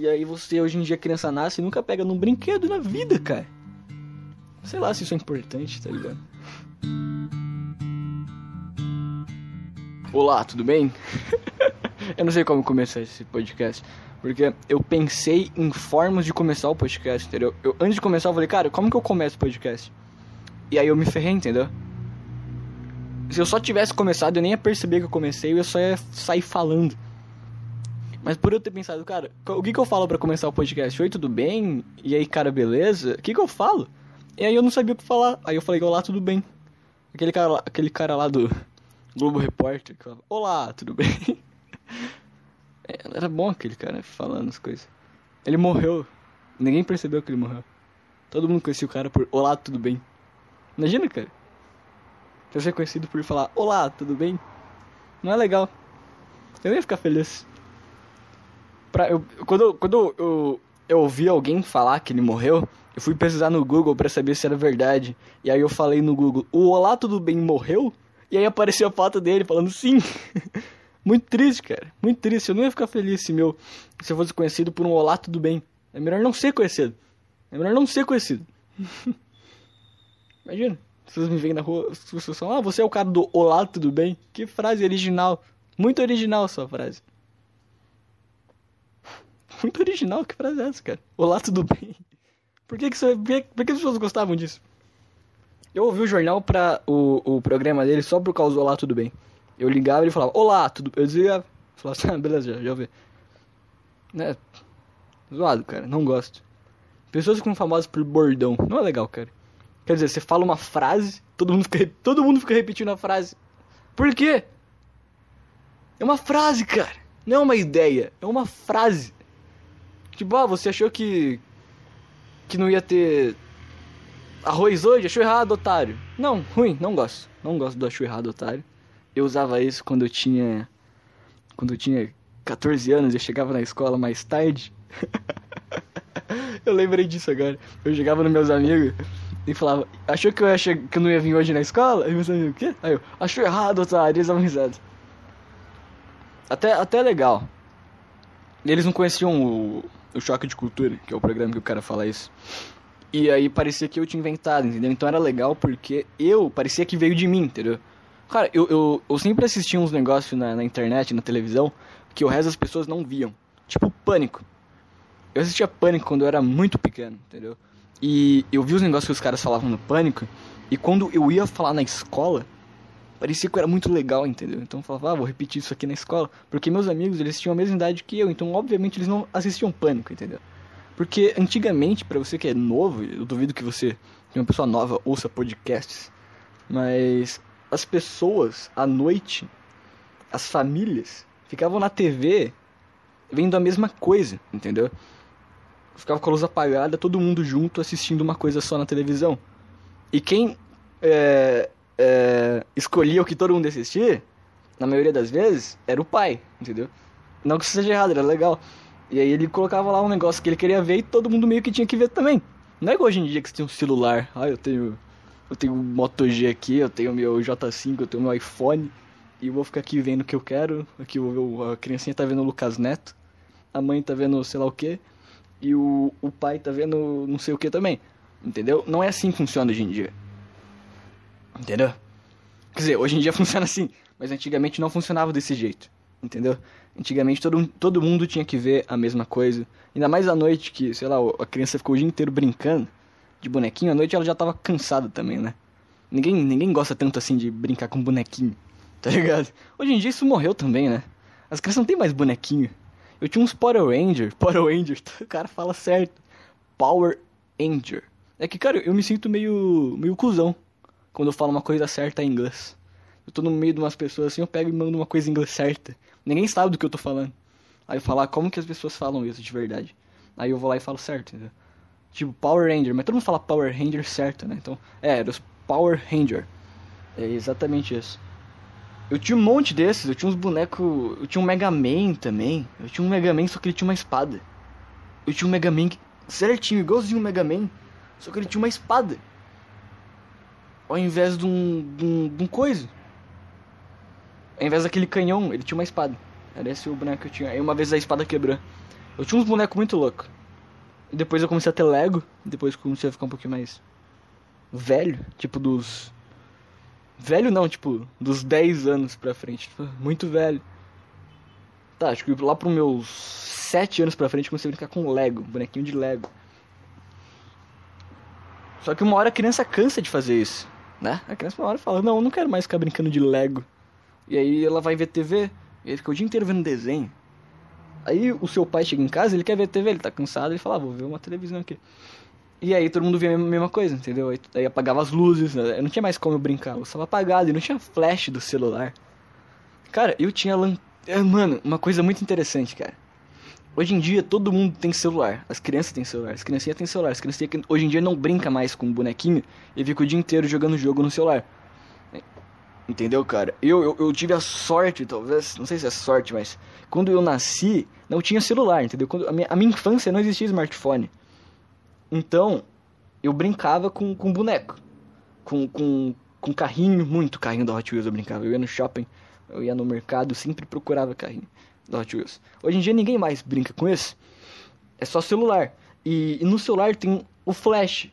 E aí você, hoje em dia, criança nasce e nunca pega num brinquedo na vida, cara. Sei lá se isso é importante, tá ligado? Olá, tudo bem? eu não sei como começar esse podcast. Porque eu pensei em formas de começar o podcast, entendeu? Eu, antes de começar, eu falei, cara, como que eu começo o podcast? E aí eu me ferrei, entendeu? Se eu só tivesse começado, eu nem ia perceber que eu comecei, eu só ia sair falando. Mas por eu ter pensado, cara, o que, que eu falo para começar o podcast? Oi, tudo bem? E aí, cara, beleza? O que, que eu falo? E aí eu não sabia o que falar. Aí eu falei, olá, tudo bem? Aquele cara lá, aquele cara lá do Globo Repórter que olá, tudo bem? É, era bom aquele cara falando as coisas. Ele morreu. Ninguém percebeu que ele morreu. Todo mundo conhecia o cara por Olá, tudo bem? Imagina, cara. Você ser conhecido por falar Olá, tudo bem? Não é legal. Eu ia ficar feliz. Pra, eu, quando quando eu, eu ouvi alguém falar que ele morreu, eu fui pesquisar no Google para saber se era verdade. E aí eu falei no Google, o Olá, tudo bem morreu? E aí apareceu a foto dele falando sim. Muito triste, cara. Muito triste. Eu não ia ficar feliz se, meu, se eu fosse conhecido por um olá, tudo bem. É melhor não ser conhecido. É melhor não ser conhecido. Imagina. Vocês me veem na rua, pessoas falam, ah, você é o cara do olá, tudo bem? Que frase original. Muito original sua frase. Muito original, que frase é essa, cara? Olá, tudo bem? Por que, que, isso, por que, por que as pessoas gostavam disso? Eu ouvi o jornal para o, o programa dele só por causa do Olá, tudo bem. Eu ligava e ele falava, olá, tudo Eu dizia, falava assim, ah, beleza, já, já ouvi. Né? Zoado, cara, não gosto. Pessoas ficam famosas por bordão, não é legal, cara. Quer dizer, você fala uma frase, todo mundo fica, todo mundo fica repetindo a frase. Por quê? É uma frase, cara. Não é uma ideia, é uma frase. Tipo, ah, você achou que que não ia ter arroz hoje? Achou errado, otário. Não, ruim, não gosto. Não gosto do achou errado, otário. Eu usava isso quando eu tinha. Quando eu tinha 14 anos, eu chegava na escola mais tarde. eu lembrei disso agora. Eu chegava nos meus amigos e falava, achou que eu, ia que eu não ia vir hoje na escola? Aí meus amigos, o quê? Aí eu, achou errado, otário, eles davam risada. Até, até legal. Eles não conheciam o, o Choque de Cultura, que é o programa que o cara fala isso. E aí parecia que eu tinha inventado, entendeu? Então era legal porque eu parecia que veio de mim, entendeu? Cara, eu, eu, eu sempre assisti uns negócios na, na internet, na televisão, que o resto das pessoas não viam. Tipo, Pânico. Eu assistia Pânico quando eu era muito pequeno, entendeu? E eu vi os negócios que os caras falavam no Pânico, e quando eu ia falar na escola, parecia que era muito legal, entendeu? Então eu falava, ah, vou repetir isso aqui na escola. Porque meus amigos, eles tinham a mesma idade que eu, então obviamente eles não assistiam Pânico, entendeu? Porque antigamente, para você que é novo, eu duvido que você, que uma pessoa nova, ouça podcasts, mas as pessoas à noite, as famílias, ficavam na TV vendo a mesma coisa, entendeu? Ficava com a luz apagada, todo mundo junto assistindo uma coisa só na televisão. E quem é, é, escolhia o que todo mundo assistia, na maioria das vezes, era o pai, entendeu? Não que isso seja errado, era legal. E aí ele colocava lá um negócio que ele queria ver e todo mundo meio que tinha que ver também. Não é igual hoje em dia que você tem um celular. Ah, eu tenho eu tenho um Moto G aqui, eu tenho meu J5, eu tenho meu iPhone. E eu vou ficar aqui vendo o que eu quero. Aqui a criancinha tá vendo o Lucas Neto. A mãe tá vendo sei lá o que. E o, o pai tá vendo não sei o que também. Entendeu? Não é assim que funciona hoje em dia. Entendeu? Quer dizer, hoje em dia funciona assim. Mas antigamente não funcionava desse jeito. Entendeu? Antigamente todo, todo mundo tinha que ver a mesma coisa. Ainda mais à noite que, sei lá, a criança ficou o dia inteiro brincando de bonequinho, à noite ela já tava cansada também, né? Ninguém, ninguém gosta tanto assim de brincar com bonequinho, tá ligado? Hoje em dia isso morreu também, né? As crianças não tem mais bonequinho. Eu tinha uns Power Ranger, Power Ranger, o cara fala certo. Power Ranger. É que, cara, eu me sinto meio, meio cuzão quando eu falo uma coisa certa em inglês. Eu tô no meio de umas pessoas assim, eu pego e mando uma coisa em inglês certa. Ninguém sabe do que eu tô falando. Aí eu falo, ah, como que as pessoas falam isso de verdade? Aí eu vou lá e falo certo, entendeu? Tipo Power Ranger, mas todo mundo fala Power Ranger certo, né? Então, é, era os Power Ranger. É exatamente isso. Eu tinha um monte desses, eu tinha uns bonecos. Eu tinha um Mega Man também. Eu tinha um Mega Man, só que ele tinha uma espada. Eu tinha um Mega Man certinho, igualzinho o Mega Man, só que ele tinha uma espada. Ao invés de um, de um, de um coisa. Ao invés daquele canhão, ele tinha uma espada. Era esse o boneco que eu tinha. Aí uma vez a espada quebrou. Eu tinha uns bonecos muito loucos. Depois eu comecei a ter Lego. Depois comecei a ficar um pouquinho mais velho. Tipo, dos. Velho não, tipo, dos 10 anos pra frente. Tipo, muito velho. Tá, acho que lá pros meus 7 anos pra frente comecei a brincar com Lego, bonequinho de Lego. Só que uma hora a criança cansa de fazer isso, né? A criança uma hora fala, não, eu não quero mais ficar brincando de Lego. E aí ela vai ver TV, e ele fica o dia inteiro vendo desenho. Aí o seu pai chega em casa, ele quer ver TV, ele tá cansado, ele fala, ah, vou ver uma televisão aqui. E aí todo mundo via a mesma coisa, entendeu? Aí apagava as luzes, né? não tinha mais como eu brincar, eu estava apagado e não tinha flash do celular. Cara, eu tinha lanterna. É, mano, uma coisa muito interessante, cara. Hoje em dia todo mundo tem celular. As crianças têm celular, as criancinhas têm celular. As criancinhas hoje em dia não brinca mais com bonequinho e fica o dia inteiro jogando jogo no celular. Entendeu, cara? Eu, eu, eu, tive a sorte, talvez, não sei se é sorte, mas quando eu nasci, não tinha celular, entendeu? Quando, a, minha, a minha infância não existia smartphone. Então, eu brincava com, com boneco. Com, com, com carrinho, muito carrinho da Hot Wheels eu brincava. Eu ia no shopping, eu ia no mercado, sempre procurava carrinho da Hot Wheels. Hoje em dia ninguém mais brinca com isso. É só celular. E, e no celular tem o flash,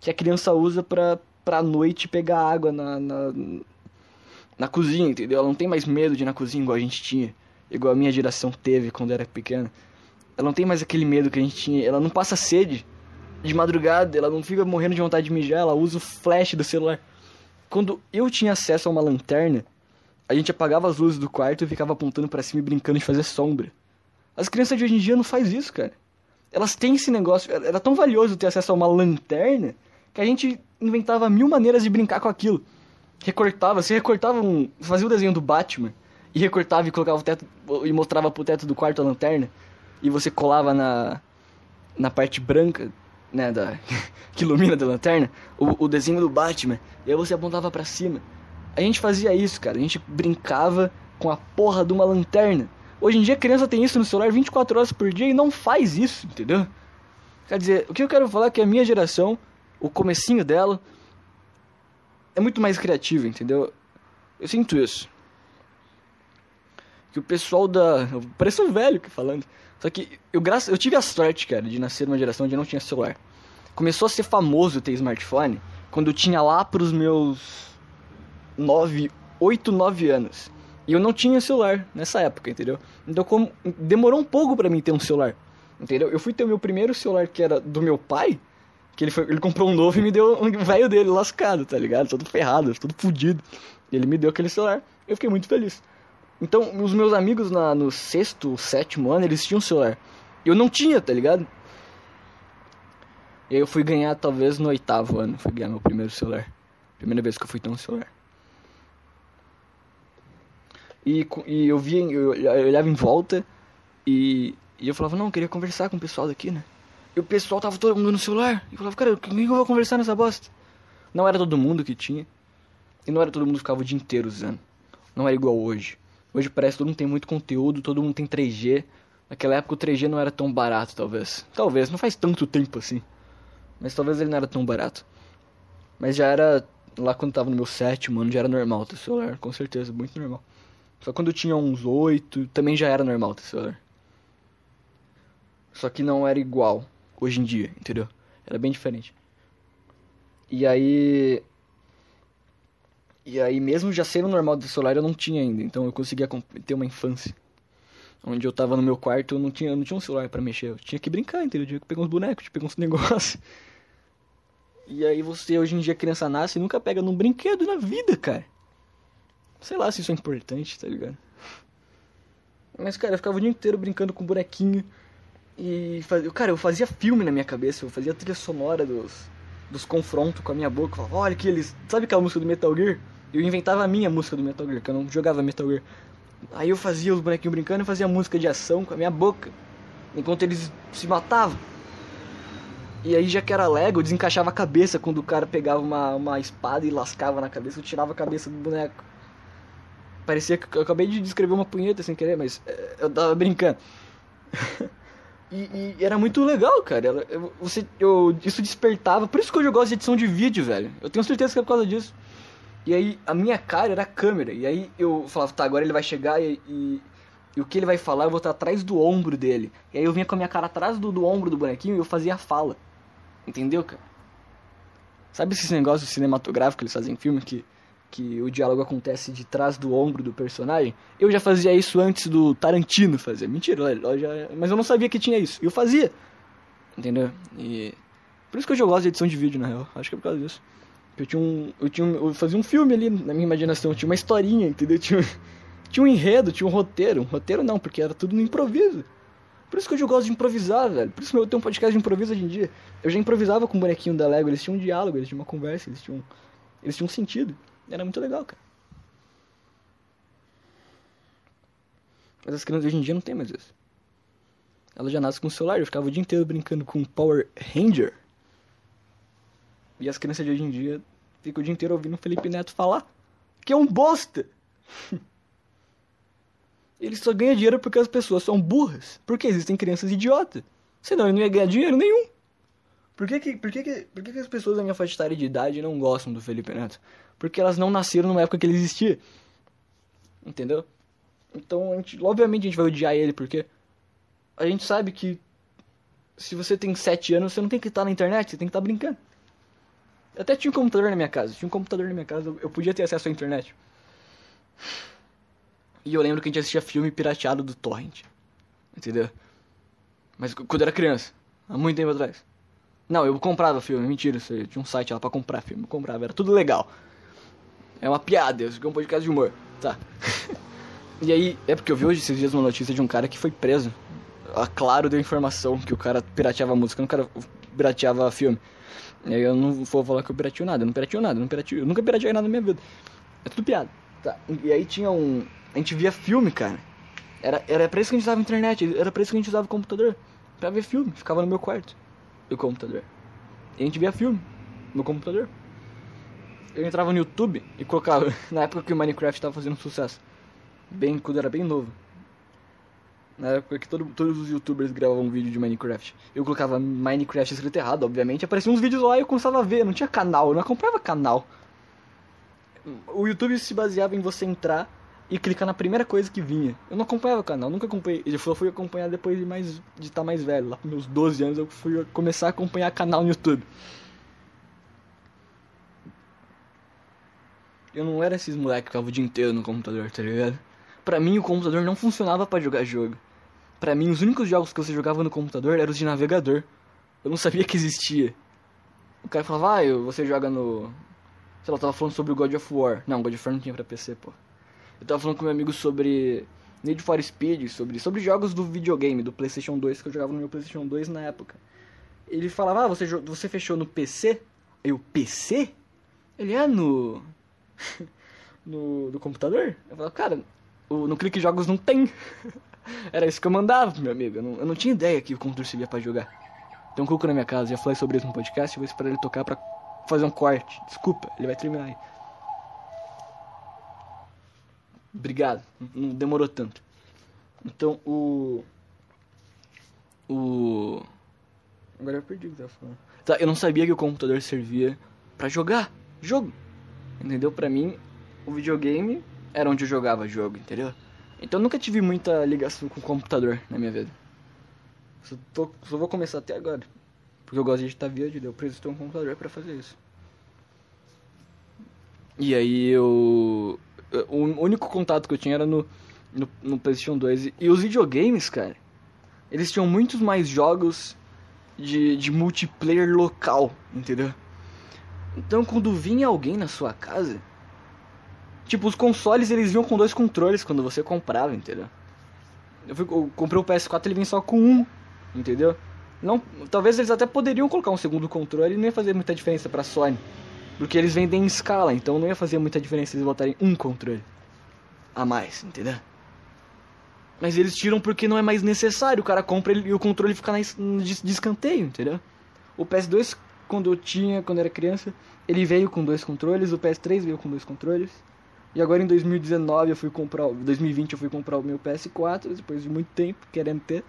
que a criança usa pra, pra noite pegar água na, na na cozinha, entendeu? Ela não tem mais medo de ir na cozinha igual a gente tinha, igual a minha geração teve quando era pequena. Ela não tem mais aquele medo que a gente tinha, ela não passa sede de madrugada, ela não fica morrendo de vontade de mijar, ela usa o flash do celular. Quando eu tinha acesso a uma lanterna, a gente apagava as luzes do quarto e ficava apontando para cima e brincando de fazer sombra. As crianças de hoje em dia não faz isso, cara. Elas têm esse negócio, era tão valioso ter acesso a uma lanterna que a gente inventava mil maneiras de brincar com aquilo recortava, você recortava um. fazia o desenho do Batman e recortava e colocava o teto e mostrava pro teto do quarto a lanterna e você colava na na parte branca, né, da que ilumina da lanterna, o, o desenho do Batman, e aí você apontava para cima. A gente fazia isso, cara, a gente brincava com a porra de uma lanterna. Hoje em dia a criança tem isso no celular 24 horas por dia e não faz isso, entendeu? Quer dizer, o que eu quero falar é que a minha geração, o comecinho dela, é muito mais criativo, entendeu? Eu sinto isso. Que o pessoal da. Parece um velho que falando. Só que eu, eu tive a sorte, cara, de nascer numa geração onde não tinha celular. Começou a ser famoso ter smartphone quando eu tinha lá pros meus 9, 8, 9 anos. E eu não tinha celular nessa época, entendeu? Então como... demorou um pouco para mim ter um celular. Entendeu? Eu fui ter o meu primeiro celular que era do meu pai que ele, foi, ele comprou um novo e me deu um velho dele lascado, tá ligado? Todo ferrado, todo fudido. E ele me deu aquele celular. Eu fiquei muito feliz. Então, os meus amigos na, no sexto, sétimo ano, eles tinham celular. Eu não tinha, tá ligado? E aí eu fui ganhar, talvez, no oitavo ano. Fui ganhar meu primeiro celular. Primeira vez que eu fui ter um celular. E, e eu via, eu, eu olhava em volta e, e eu falava, não, eu queria conversar com o pessoal daqui, né? E o pessoal tava todo mundo no celular. E eu falava, cara, com quem eu vou conversar nessa bosta? Não era todo mundo que tinha. E não era todo mundo que ficava o dia inteiro usando. Não era igual hoje. Hoje parece que todo mundo tem muito conteúdo, todo mundo tem 3G. Naquela época o 3G não era tão barato, talvez. Talvez, não faz tanto tempo assim. Mas talvez ele não era tão barato. Mas já era. Lá quando tava no meu sétimo ano já era normal ter celular, com certeza, muito normal. Só quando eu tinha uns oito, também já era normal ter celular. Só que não era igual hoje em dia, entendeu? Era bem diferente. E aí. E aí, mesmo já sendo normal do celular, eu não tinha ainda. Então eu conseguia ter uma infância. Onde eu tava no meu quarto, eu não tinha, não tinha um celular para mexer. Eu tinha que brincar, entendeu? Eu tinha que pegar uns bonecos, tinha que pegar uns negócios. E aí você, hoje em dia, criança nasce e nunca pega num brinquedo na vida, cara. Sei lá se isso é importante, tá ligado? Mas, cara, eu ficava o dia inteiro brincando com bonequinho. E, cara, eu fazia filme na minha cabeça, eu fazia trilha sonora dos, dos confrontos com a minha boca. Eu falava, olha que eles. Sabe aquela música do Metal Gear? Eu inventava a minha música do Metal Gear, que eu não jogava Metal Gear. Aí eu fazia os bonequinhos brincando e fazia música de ação com a minha boca, enquanto eles se matavam. E aí, já que era Lego, eu desencaixava a cabeça quando o cara pegava uma, uma espada e lascava na cabeça, eu tirava a cabeça do boneco. Parecia que eu acabei de descrever uma punheta sem querer, mas é, eu tava brincando. E, e, era muito legal, cara. Eu, você, eu, isso despertava. Por isso que eu gosto de edição de vídeo, velho. Eu tenho certeza que é por causa disso. E aí, a minha cara era a câmera. E aí eu falava, tá, agora ele vai chegar e, e, E o que ele vai falar, eu vou estar atrás do ombro dele. E aí eu vinha com a minha cara atrás do, do ombro do bonequinho e eu fazia a fala. Entendeu, cara? Sabe esses negócios cinematográficos que eles fazem em filme que, que o diálogo acontece de trás do ombro do personagem? Eu já fazia isso antes do Tarantino fazer. Mentira, eu já, mas eu não sabia que tinha isso. Eu fazia. Entendeu? E. Por isso que eu gosto de edição de vídeo, na real. Acho que é por causa disso. Eu tinha um. Eu, tinha um, eu fazia um filme ali na minha imaginação. Tinha uma historinha, entendeu? Tinha, tinha um enredo, tinha um roteiro. Um roteiro não, porque era tudo no improviso. Por isso que eu gosto de improvisar, velho. Por isso que eu tenho um podcast de improviso hoje em dia. Eu já improvisava com o bonequinho da Lego. Eles tinham um diálogo, eles tinham uma conversa, eles tinham. Eles tinham um sentido. Era muito legal, cara. Mas as crianças hoje em dia não tem mais isso. Ela já nasce com o celular, eu ficava o dia inteiro brincando com Power Ranger. E as crianças de hoje em dia ficam o dia inteiro ouvindo o Felipe Neto falar que é um bosta. Ele só ganha dinheiro porque as pessoas são burras. Porque existem crianças idiotas. Senão ele não ia ganhar dinheiro nenhum. Por que que, por que, que, por que, que as pessoas da minha faixa etária de idade não gostam do Felipe Neto? Porque elas não nasceram numa época que ele existia. Entendeu? Então, a gente, obviamente a gente vai odiar ele porque a gente sabe que se você tem 7 anos, você não tem que estar na internet, você tem que estar brincando. Eu até tinha um computador na minha casa. Tinha um computador na minha casa, eu podia ter acesso à internet. E eu lembro que a gente assistia filme pirateado do Torrent. Entendeu? Mas quando eu era criança, há muito tempo atrás. Não, eu comprava filme, mentira. Tinha um site lá pra comprar filme, eu comprava, era tudo legal. É uma piada, isso aqui é um podcast de humor. Tá. e aí, é porque eu vi hoje esses dias uma notícia de um cara que foi preso. A Claro deu informação que o cara pirateava música, o cara pirateava filme. E aí eu não vou falar que eu pirateo nada, eu não pirateo nada, eu, não pirateo, eu nunca pirateei nada na minha vida. É tudo piada. Tá. E aí tinha um. A gente via filme, cara. Era, era pra isso que a gente usava internet, era pra isso que a gente usava o computador. Pra ver filme, ficava no meu quarto. O computador. E a gente via filme no computador. Eu entrava no YouTube e colocava, na época que o Minecraft tava fazendo sucesso. Bem, quando era bem novo. Na época que todo, todos os youtubers gravavam vídeo de Minecraft. Eu colocava Minecraft escrito errado, obviamente. Apareciam uns vídeos lá e eu começava a ver. Não tinha canal, eu não acompanhava canal. O YouTube se baseava em você entrar e clicar na primeira coisa que vinha. Eu não acompanhava canal, nunca acompanhei. Eu fui acompanhar depois de mais de estar mais velho. Lá com meus 12 anos eu fui começar a acompanhar canal no YouTube. Eu não era esses moleques que ficavam o dia inteiro no computador, tá ligado? Pra mim o computador não funcionava para jogar jogo. Pra mim os únicos jogos que você jogava no computador eram os de navegador. Eu não sabia que existia. O cara falava, ah, você joga no. Sei lá, eu tava falando sobre o God of War. Não, God of War não tinha pra PC, pô. Eu tava falando com meu amigo sobre Need for Speed, sobre, sobre jogos do videogame, do PlayStation 2, que eu jogava no meu PlayStation 2 na época. Ele falava, ah, você, você fechou no PC? Eu, PC? Ele é no. no, do computador? Eu falava, cara, o, no Clique Jogos não tem. Era isso que eu mandava, meu amigo. Eu não, eu não tinha ideia que o computador servia pra jogar. Tem um cuco na minha casa, já falei sobre isso no podcast, eu vou esperar ele tocar pra fazer um corte. Desculpa, ele vai terminar aí. Obrigado, não demorou tanto. Então, o. O. Agora eu perdi o que eu tava falando. Tá, eu não sabia que o computador servia para jogar jogo. Entendeu? Pra mim, o videogame era onde eu jogava jogo, entendeu? Então eu nunca tive muita ligação com o computador na minha vida. Só, tô, só vou começar até agora. Porque eu gosto de editar vídeo, eu preciso ter um computador para fazer isso. E aí eu. O único contato que eu tinha era no, no, no PlayStation 2. E os videogames, cara, eles tinham muitos mais jogos de, de multiplayer local, entendeu? Então quando vinha alguém na sua casa, tipo, os consoles eles vinham com dois controles quando você comprava, entendeu? Eu, fui, eu comprei o PS4, ele vem só com um, entendeu? Não, talvez eles até poderiam colocar um segundo controle e não ia fazer muita diferença pra Sony. Porque eles vendem em escala, então não ia fazer muita diferença eles botarem um controle a mais, entendeu? Mas eles tiram porque não é mais necessário. O cara compra e o controle fica na, de escanteio, entendeu? O PS2 quando eu tinha, quando eu era criança, ele veio com dois controles, o PS3 veio com dois controles. E agora em 2019 eu fui comprar, 2020 eu fui comprar o meu PS4, depois de muito tempo querendo ter,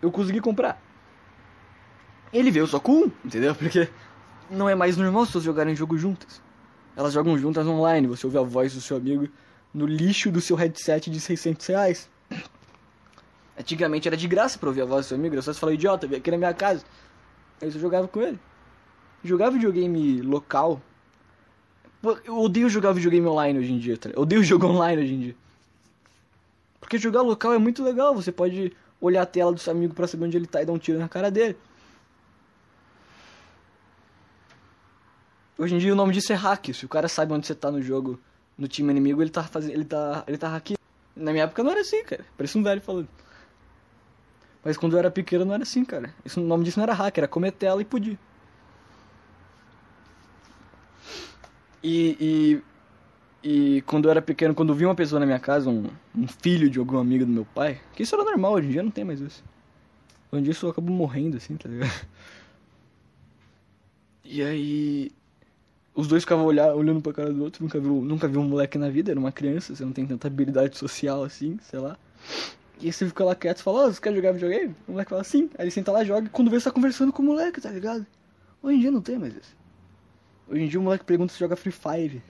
eu consegui comprar. Ele veio só com um, entendeu? Porque não é mais normal as pessoas jogarem jogo juntas. Elas jogam juntas online, você ouve a voz do seu amigo no lixo do seu headset de 600 reais, Antigamente era de graça pra ouvir a voz do seu amigo, era só falar, idiota, vem aqui na minha casa. Aí você jogava com ele. Jogava videogame local. Eu odeio jogar videogame online hoje em dia, tá? Eu odeio jogo online hoje em dia. Porque jogar local é muito legal, você pode olhar a tela do seu amigo pra saber onde ele tá e dar um tiro na cara dele. Hoje em dia o nome disso é hack. Se o cara sabe onde você tá no jogo, no time inimigo, ele tá fazendo. ele tá. ele tá hackeando. Na minha época não era assim, cara. Parece um velho falando. Mas quando eu era pequeno não era assim, cara. Isso, o nome disso não era hack, era comer tela e podia. E, e, e quando eu era pequeno, quando vi uma pessoa na minha casa, um, um filho de algum amigo do meu pai, que isso era normal, hoje em dia não tem mais isso. Hoje em dia isso acabou morrendo, assim, tá ligado? E aí. Os dois ficavam olhar, olhando pra cara do outro, nunca viu, nunca viu um moleque na vida, era uma criança, você não tem tanta habilidade social assim, sei lá. E você fica lá quieto e fala, ó, você quer jogar videogame? O moleque fala, sim. Aí ele senta lá, joga, e quando vê, você tá conversando com o moleque, tá ligado? Hoje em dia não tem mais isso. Hoje em dia o moleque pergunta se joga Free Fire.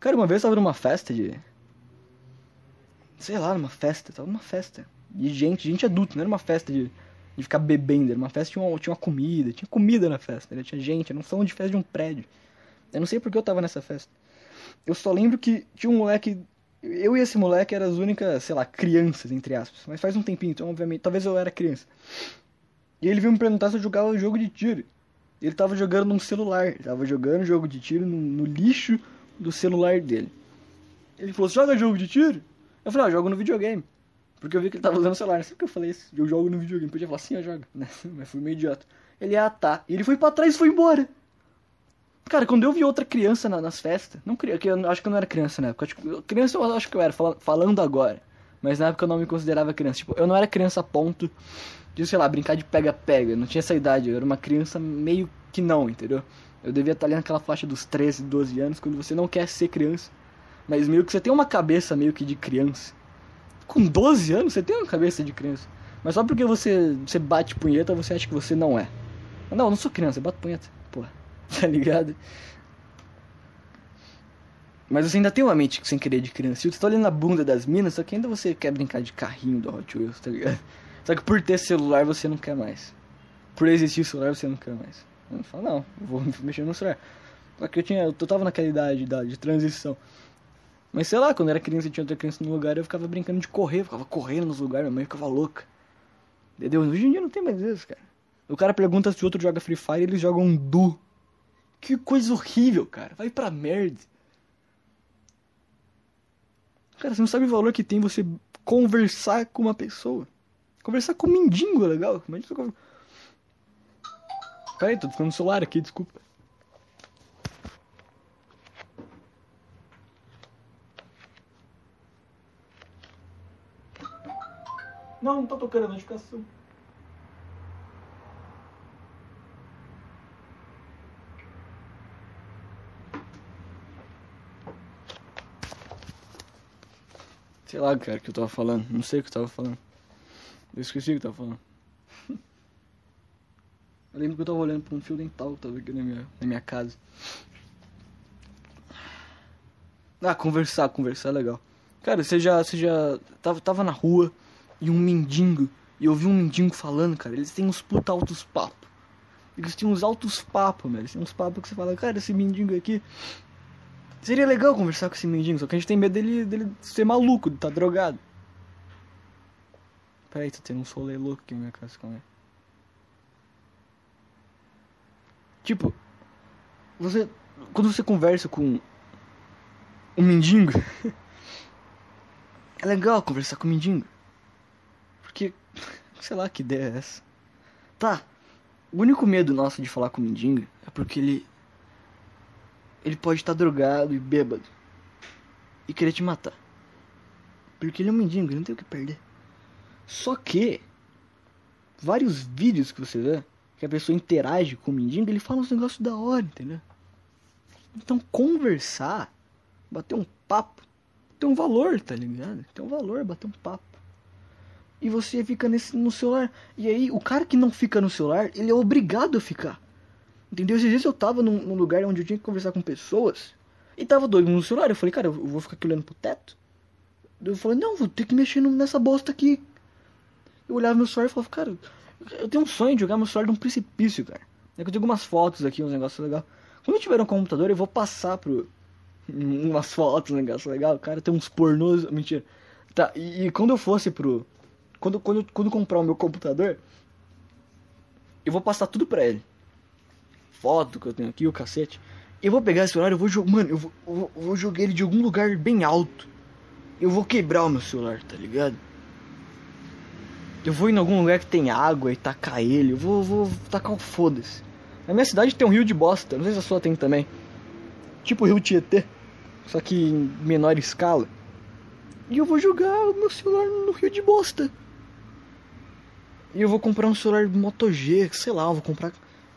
Cara, uma vez eu tava numa festa de. Sei lá, numa festa, tava numa festa. De gente, gente adulta, não era uma festa de, de ficar bebendo, era uma festa, tinha uma, tinha uma comida, tinha comida na festa, né? tinha gente, era um salão de festa de um prédio. Eu não sei porque eu tava nessa festa. Eu só lembro que tinha um moleque. Eu e esse moleque eram as únicas, sei lá, crianças, entre aspas. Mas faz um tempinho, então obviamente, talvez eu era criança. E ele veio me perguntar se eu jogava jogo de tiro. Ele tava jogando num celular. Ele tava jogando jogo de tiro no, no lixo do celular dele. Ele falou, você joga jogo de tiro? Eu falei, ah, eu jogo no videogame. Porque eu vi que ele tava usando o celular. Não sei porque eu falei isso. Eu jogo no videogame. Podia falar, sim, eu jogo. Mas fui meio idiota. Ele, ah, tá. E ele foi pra trás e foi embora. Cara, quando eu vi outra criança na- nas festas, não cri- que eu acho que eu não era criança na época, tipo, criança eu acho que eu era, fala- falando agora, mas na época eu não me considerava criança, tipo, eu não era criança a ponto de, sei lá, brincar de pega-pega, não tinha essa idade, eu era uma criança meio que não, entendeu? Eu devia estar ali naquela faixa dos 13, 12 anos, quando você não quer ser criança, mas meio que você tem uma cabeça meio que de criança. Com 12 anos você tem uma cabeça de criança, mas só porque você, você bate punheta, você acha que você não é. Não, eu não sou criança, eu bato punheta, porra. tá ligado? Mas você ainda tem uma mente sem querer de criança. Você tá olhando na bunda das minas, só que ainda você quer brincar de carrinho do Hot Wheels, tá ligado? Só que por ter celular você não quer mais. Por existir celular você não quer mais. Eu falo, não, vou mexer no celular. Só que eu tinha. Eu tava naquela idade, idade de transição. Mas sei lá, quando eu era criança e tinha outra criança no lugar, eu ficava brincando de correr, eu ficava correndo nos lugares, minha mãe ficava louca. Entendeu? Hoje em dia não tem mais isso, cara. O cara pergunta se o outro joga Free Fire, eles jogam Du. Que coisa horrível, cara. Vai pra merda. Cara, você não sabe o valor que tem você conversar com uma pessoa. Conversar com um mendigo é legal. Imagina conver- Peraí, tô ficando no celular aqui, desculpa. Não, não tá tocando a notificação. Sei lá, cara, o que eu tava falando. Não sei o que eu tava falando. Eu esqueci o que eu tava falando. Eu lembro que eu tava olhando pra um fio dental que tava aqui na minha, na minha casa. Ah, conversar, conversar é legal. Cara, você já, você já tava, tava na rua e um mendigo, e eu vi um mendigo falando, cara, eles têm uns puta altos papos. Eles têm uns altos papos, velho. Eles têm uns papos que você fala, cara, esse mendigo aqui. Seria legal conversar com esse mendigo, só que a gente tem medo dele, dele ser maluco, de tá drogado. Peraí, tá tendo um solê louco aqui na minha casa. Tipo, você. Quando você conversa com um mendigo, é legal conversar com um mendigo. Porque, sei lá que ideia é essa. Tá, o único medo nosso de falar com o mendigo é porque ele. Ele pode estar drogado e bêbado e querer te matar. Porque ele é um mendigo, ele não tem o que perder. Só que, vários vídeos que você vê, que a pessoa interage com o mendigo, ele fala uns negócios da hora, entendeu? Então conversar, bater um papo, tem um valor, tá ligado? Tem um valor bater um papo. E você fica nesse, no celular. E aí, o cara que não fica no celular, ele é obrigado a ficar. Entendeu? Às vezes eu tava num, num lugar onde eu tinha que conversar com pessoas e tava doido no celular. Eu falei, cara, eu vou ficar aqui olhando pro teto. Eu falei, não, vou ter que mexer nessa bosta aqui. Eu olhava meu celular e falava, cara, eu tenho um sonho de jogar meu celular num precipício, cara. É que eu tenho algumas fotos aqui, uns negócios legais. Quando eu tiver um computador, eu vou passar pro. umas fotos, um negócio legal. Cara, tem uns pornôs. Mentira. Tá, e, e, quando eu fosse pro. Quando, quando, quando comprar o meu computador, eu vou passar tudo pra ele. Foto que eu tenho aqui, o cacete. Eu vou pegar esse celular, eu vou jogar. Mano, eu vou, eu vou, jogar ele de algum lugar bem alto. Eu vou quebrar o meu celular, tá ligado? Eu vou em algum lugar que tem água e tacar ele. Eu vou, vou tacar o foda-se. Na minha cidade tem um rio de bosta. Não sei se a sua tem também. Tipo o rio Tietê. Só que em menor escala. E eu vou jogar o meu celular no rio de bosta. E eu vou comprar um celular Moto G, sei lá, eu vou comprar.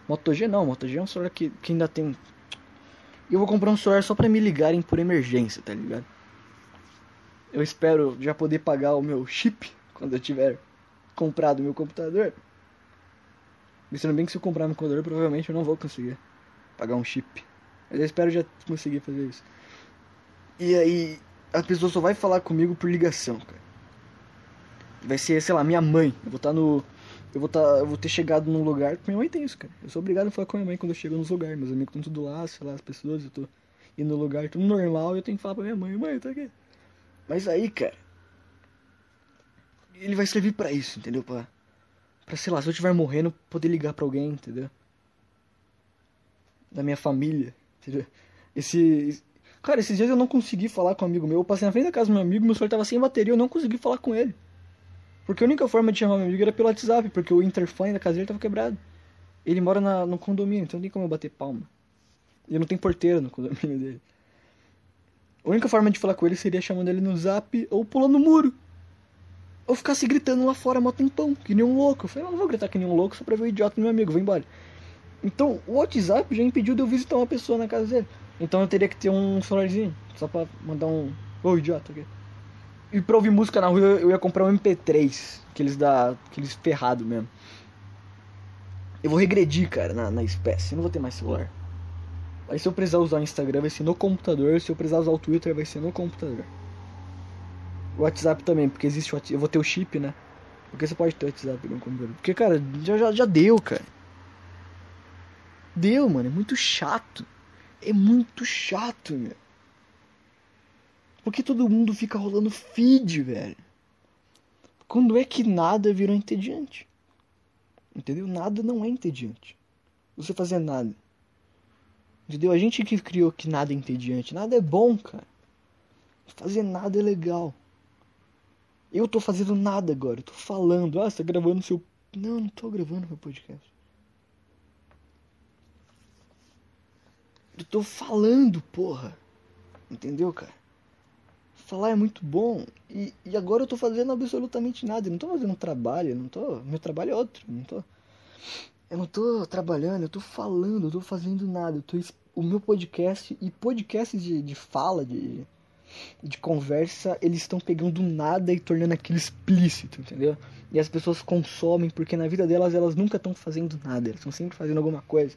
Moto G não, Moto G é um celular que, que ainda tem. Eu vou comprar um celular só pra me ligarem por emergência, tá ligado? Eu espero já poder pagar o meu chip quando eu tiver comprado meu computador. Pensando bem que se eu comprar meu computador, provavelmente eu não vou conseguir pagar um chip. Mas eu espero já conseguir fazer isso. E aí, a pessoa só vai falar comigo por ligação, cara. Vai ser, sei lá, minha mãe. Eu vou estar no. Eu vou, tá, eu vou ter chegado num lugar. Minha mãe tem isso, cara. Eu sou obrigado a falar com minha mãe quando eu chego nos lugares. Meus amigos estão tudo lá, sei lá, as pessoas. Eu tô indo no lugar, tudo normal. Eu tenho que falar pra minha mãe: Mãe, tá aqui. Mas aí, cara ele vai servir para isso, entendeu? Pra, pra, sei lá, se eu estiver morrendo, poder ligar pra alguém, entendeu? Da minha família, entendeu? Esse. Cara, esses dias eu não consegui falar com um amigo meu. Eu passei na frente da casa do meu amigo, meu celular tava sem bateria, eu não consegui falar com ele. Porque a única forma de chamar meu amigo era pelo WhatsApp, porque o interfone da casa dele tava quebrado. Ele mora na, no condomínio, então não tem como eu bater palma. E não tem porteira no condomínio dele. A única forma de falar com ele seria chamando ele no zap ou pulando no muro eu ficasse gritando lá fora mó tempão, que nem um louco. Eu falei, não vou gritar que nem um louco só pra ver o idiota do meu amigo, vou embora. Então, o WhatsApp já impediu de eu visitar uma pessoa na casa dele. Então eu teria que ter um celularzinho, só pra mandar um. Ô oh, idiota aqui. E pra ouvir música na rua eu ia comprar um MP3, aqueles da. aqueles ferrado mesmo. Eu vou regredir, cara, na, na espécie. Eu não vou ter mais celular. Aí se eu precisar usar o Instagram vai ser no computador, se eu precisar usar o Twitter vai ser no computador. O WhatsApp também, porque existe o. Eu vou ter o chip, né? Porque você pode ter o WhatsApp no computador. Porque, cara, já, já, já deu, cara. Deu, mano. É muito chato. É muito chato, meu. Porque todo mundo fica rolando feed, velho. Quando é que nada virou entediante? Entendeu? Nada não é entediante. Você fazer nada. Entendeu? A gente que criou que nada é entediante. Nada é bom, cara. Fazer nada é legal. Eu tô fazendo nada agora. Eu tô falando. Ah, você tá gravando seu. Não, não tô gravando meu podcast. Eu tô falando, porra. Entendeu, cara? Falar é muito bom. E, e agora eu tô fazendo absolutamente nada. Eu não tô fazendo um trabalho. Não tô. Meu trabalho é outro. Não tô. Eu não tô trabalhando, eu tô falando, eu tô fazendo nada. Eu tô, o meu podcast e podcasts de, de fala, de, de conversa, eles estão pegando nada e tornando aquilo explícito, entendeu? E as pessoas consomem porque na vida delas elas nunca estão fazendo nada, elas estão sempre fazendo alguma coisa.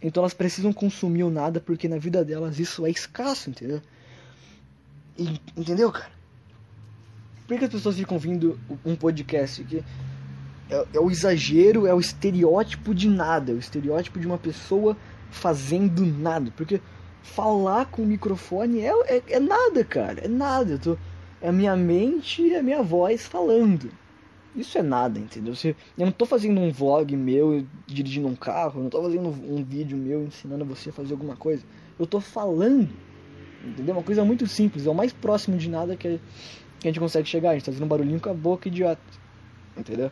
Então elas precisam consumir o nada porque na vida delas isso é escasso, entendeu? E, entendeu, cara? Por que as pessoas ficam ouvindo um podcast que é, é o exagero, é o estereótipo de nada, é o estereótipo de uma pessoa fazendo nada? Porque falar com o microfone é, é, é nada, cara. É nada. Eu tô, é a minha mente e a minha voz falando. Isso é nada, entendeu? Eu não tô fazendo um vlog meu dirigindo um carro, eu não tô fazendo um vídeo meu ensinando você a fazer alguma coisa. Eu tô falando, entendeu? Uma coisa muito simples, é o mais próximo de nada que a, gente consegue chegar. A gente tá fazendo um barulhinho com a boca idiota, entendeu?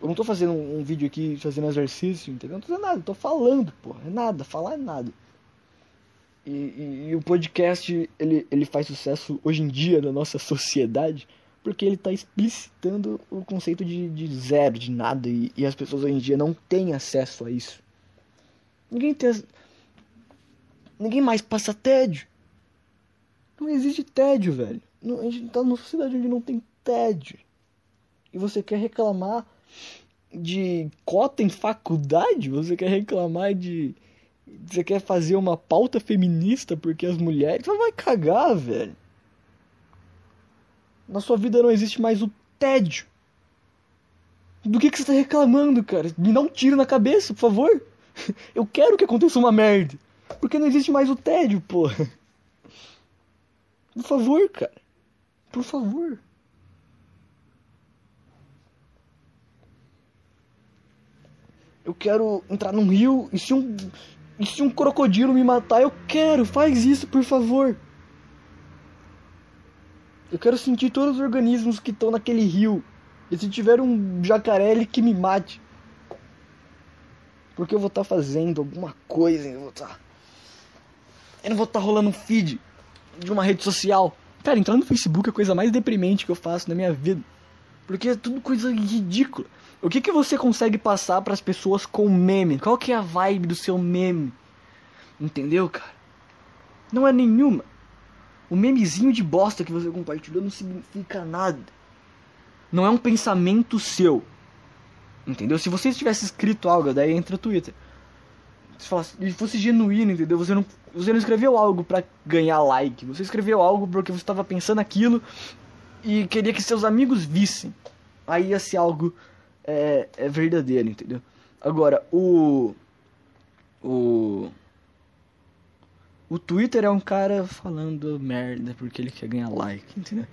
Eu não tô fazendo um, vídeo aqui fazendo exercício, entendeu? Eu não tô fazendo nada, tô falando, porra. É nada, falar é nada. E, e, e, o podcast ele, ele faz sucesso hoje em dia na nossa sociedade porque ele está explicitando o conceito de, de zero, de nada, e, e, as pessoas hoje em dia não têm acesso a isso. Ninguém tem. Ninguém mais passa tédio. Não existe tédio, velho. a gente está numa sociedade onde não tem tédio. E você quer reclamar de cota em faculdade? Você quer reclamar de você quer fazer uma pauta feminista porque as mulheres. Você vai cagar, velho. Na sua vida não existe mais o tédio. Do que, que você tá reclamando, cara? Me dá um tiro na cabeça, por favor. Eu quero que aconteça uma merda. Porque não existe mais o tédio, porra. Por favor, cara. Por favor. Eu quero entrar num rio e se um. E se um crocodilo me matar, eu quero, faz isso, por favor. Eu quero sentir todos os organismos que estão naquele rio. E se tiver um jacaré, ele que me mate. Porque eu vou estar tá fazendo alguma coisa, eu vou estar. Tá... Eu não vou estar tá rolando um feed de uma rede social. Cara, entrar no Facebook é a coisa mais deprimente que eu faço na minha vida. Porque é tudo coisa ridícula. O que, que você consegue passar para as pessoas com meme? Qual que é a vibe do seu meme? Entendeu, cara? Não é nenhuma. O memezinho de bosta que você compartilhou não significa nada. Não é um pensamento seu. Entendeu? Se você tivesse escrito algo, daí entra o Twitter. Se fosse, genuíno, entendeu? Você não, você não escreveu algo para ganhar like. Você escreveu algo porque você estava pensando aquilo e queria que seus amigos vissem. Aí ia ser algo é, é verdadeiro, entendeu? Agora, o. O. O Twitter é um cara falando merda porque ele quer ganhar like, entendeu?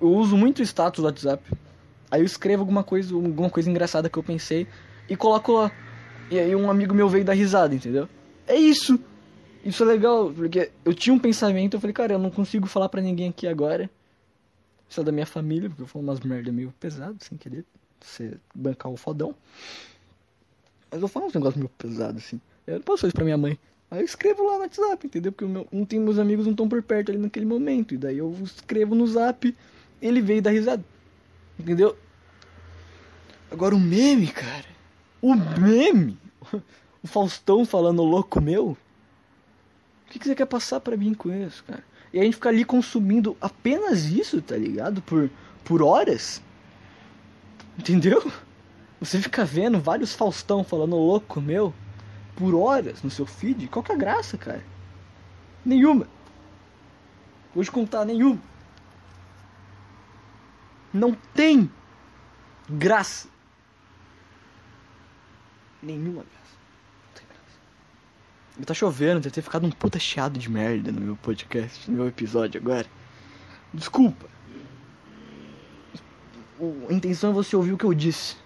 Eu uso muito status do WhatsApp. Aí eu escrevo alguma coisa, alguma coisa engraçada que eu pensei e coloco lá. E aí um amigo meu veio dar risada, entendeu? É isso. Isso é legal, porque eu tinha um pensamento, eu falei, cara, eu não consigo falar para ninguém aqui agora. Isso é da minha família, porque eu falo umas merda meio pesado, sem querer ser bancar o fodão. Mas eu falo uns negócios meio pesados, assim. Eu não posso fazer isso pra minha mãe. Aí eu escrevo lá no WhatsApp, entendeu? Porque meu, tem meus amigos não estão por perto ali naquele momento. E daí eu escrevo no zap, ele veio dar risada. Entendeu? Agora o meme, cara. O meme. O Faustão falando louco meu. O que, que você quer passar pra mim com isso, cara? E a gente fica ali consumindo apenas isso, tá ligado? Por, por horas. Entendeu? Você fica vendo vários Faustão falando louco meu por horas no seu feed. Qual que é a graça, cara? Nenhuma. Vou te contar nenhuma. Não tem graça. Nenhuma graça. Tá chovendo, deve ter ficado um puta chiado de merda no meu podcast, no meu episódio agora. Desculpa. A intenção é você ouvir o que eu disse.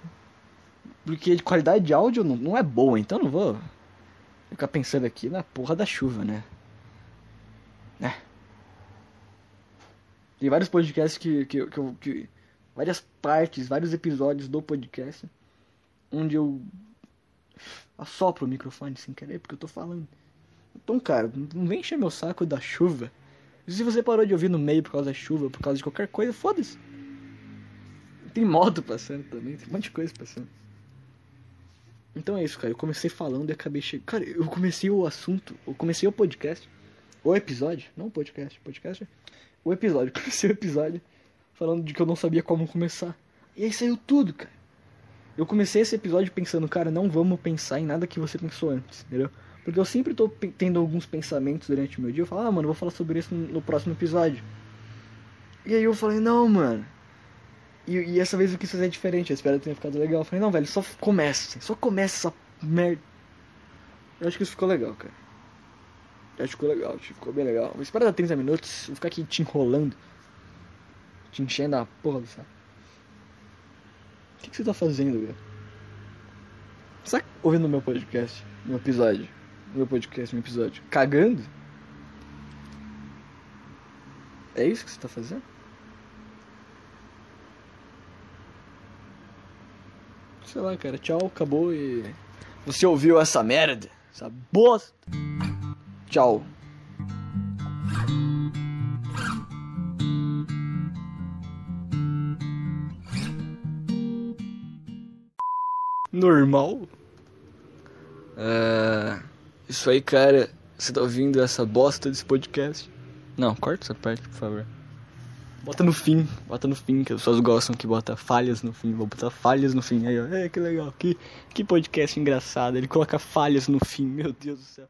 Porque de qualidade de áudio não, não é boa, então não vou ficar pensando aqui na porra da chuva, né? É. Tem vários podcasts que, que, que, que várias partes, vários episódios do podcast onde eu assopro o microfone sem querer porque eu tô falando. Então, cara, não vem encher meu saco da chuva. Se você parou de ouvir no meio por causa da chuva, por causa de qualquer coisa, foda-se. Tem moto passando também, tem um monte de coisa passando. Então é isso, cara. Eu comecei falando e acabei chegando. Cara, eu comecei o assunto, eu comecei o podcast, o episódio, não o podcast, podcast, o episódio. Comecei o episódio falando de que eu não sabia como começar. E aí saiu tudo, cara. Eu comecei esse episódio pensando, cara, não vamos pensar em nada que você pensou antes, entendeu? Porque eu sempre tô tendo alguns pensamentos durante o meu dia. Eu falo, ah, mano, vou falar sobre isso no próximo episódio. E aí eu falei, não, mano. E, e essa vez eu quis fazer diferente. Eu espero que tenha ficado legal. Eu falei, não, velho, só começa. Só começa essa merda. Eu acho que isso ficou legal, cara. Eu acho que ficou legal, ficou bem legal. Vou esperar dar 30 minutos, vou ficar aqui te enrolando. Te enchendo a porra do saco. O que, que você tá fazendo, velho? Você tá ouvindo meu podcast? Meu episódio? Meu podcast, meu episódio? Cagando? É isso que você tá fazendo? Sei lá, cara. Tchau, acabou e. Você ouviu essa merda? Essa bosta? Tchau. Normal? Uh, isso aí, cara. Você tá ouvindo essa bosta desse podcast? Não, corta essa parte, por favor. Bota no fim, bota no fim, que as pessoas gostam que bota falhas no fim. Vou botar falhas no fim. Aí, ó, é, que legal, que, que podcast engraçado. Ele coloca falhas no fim, meu Deus do céu.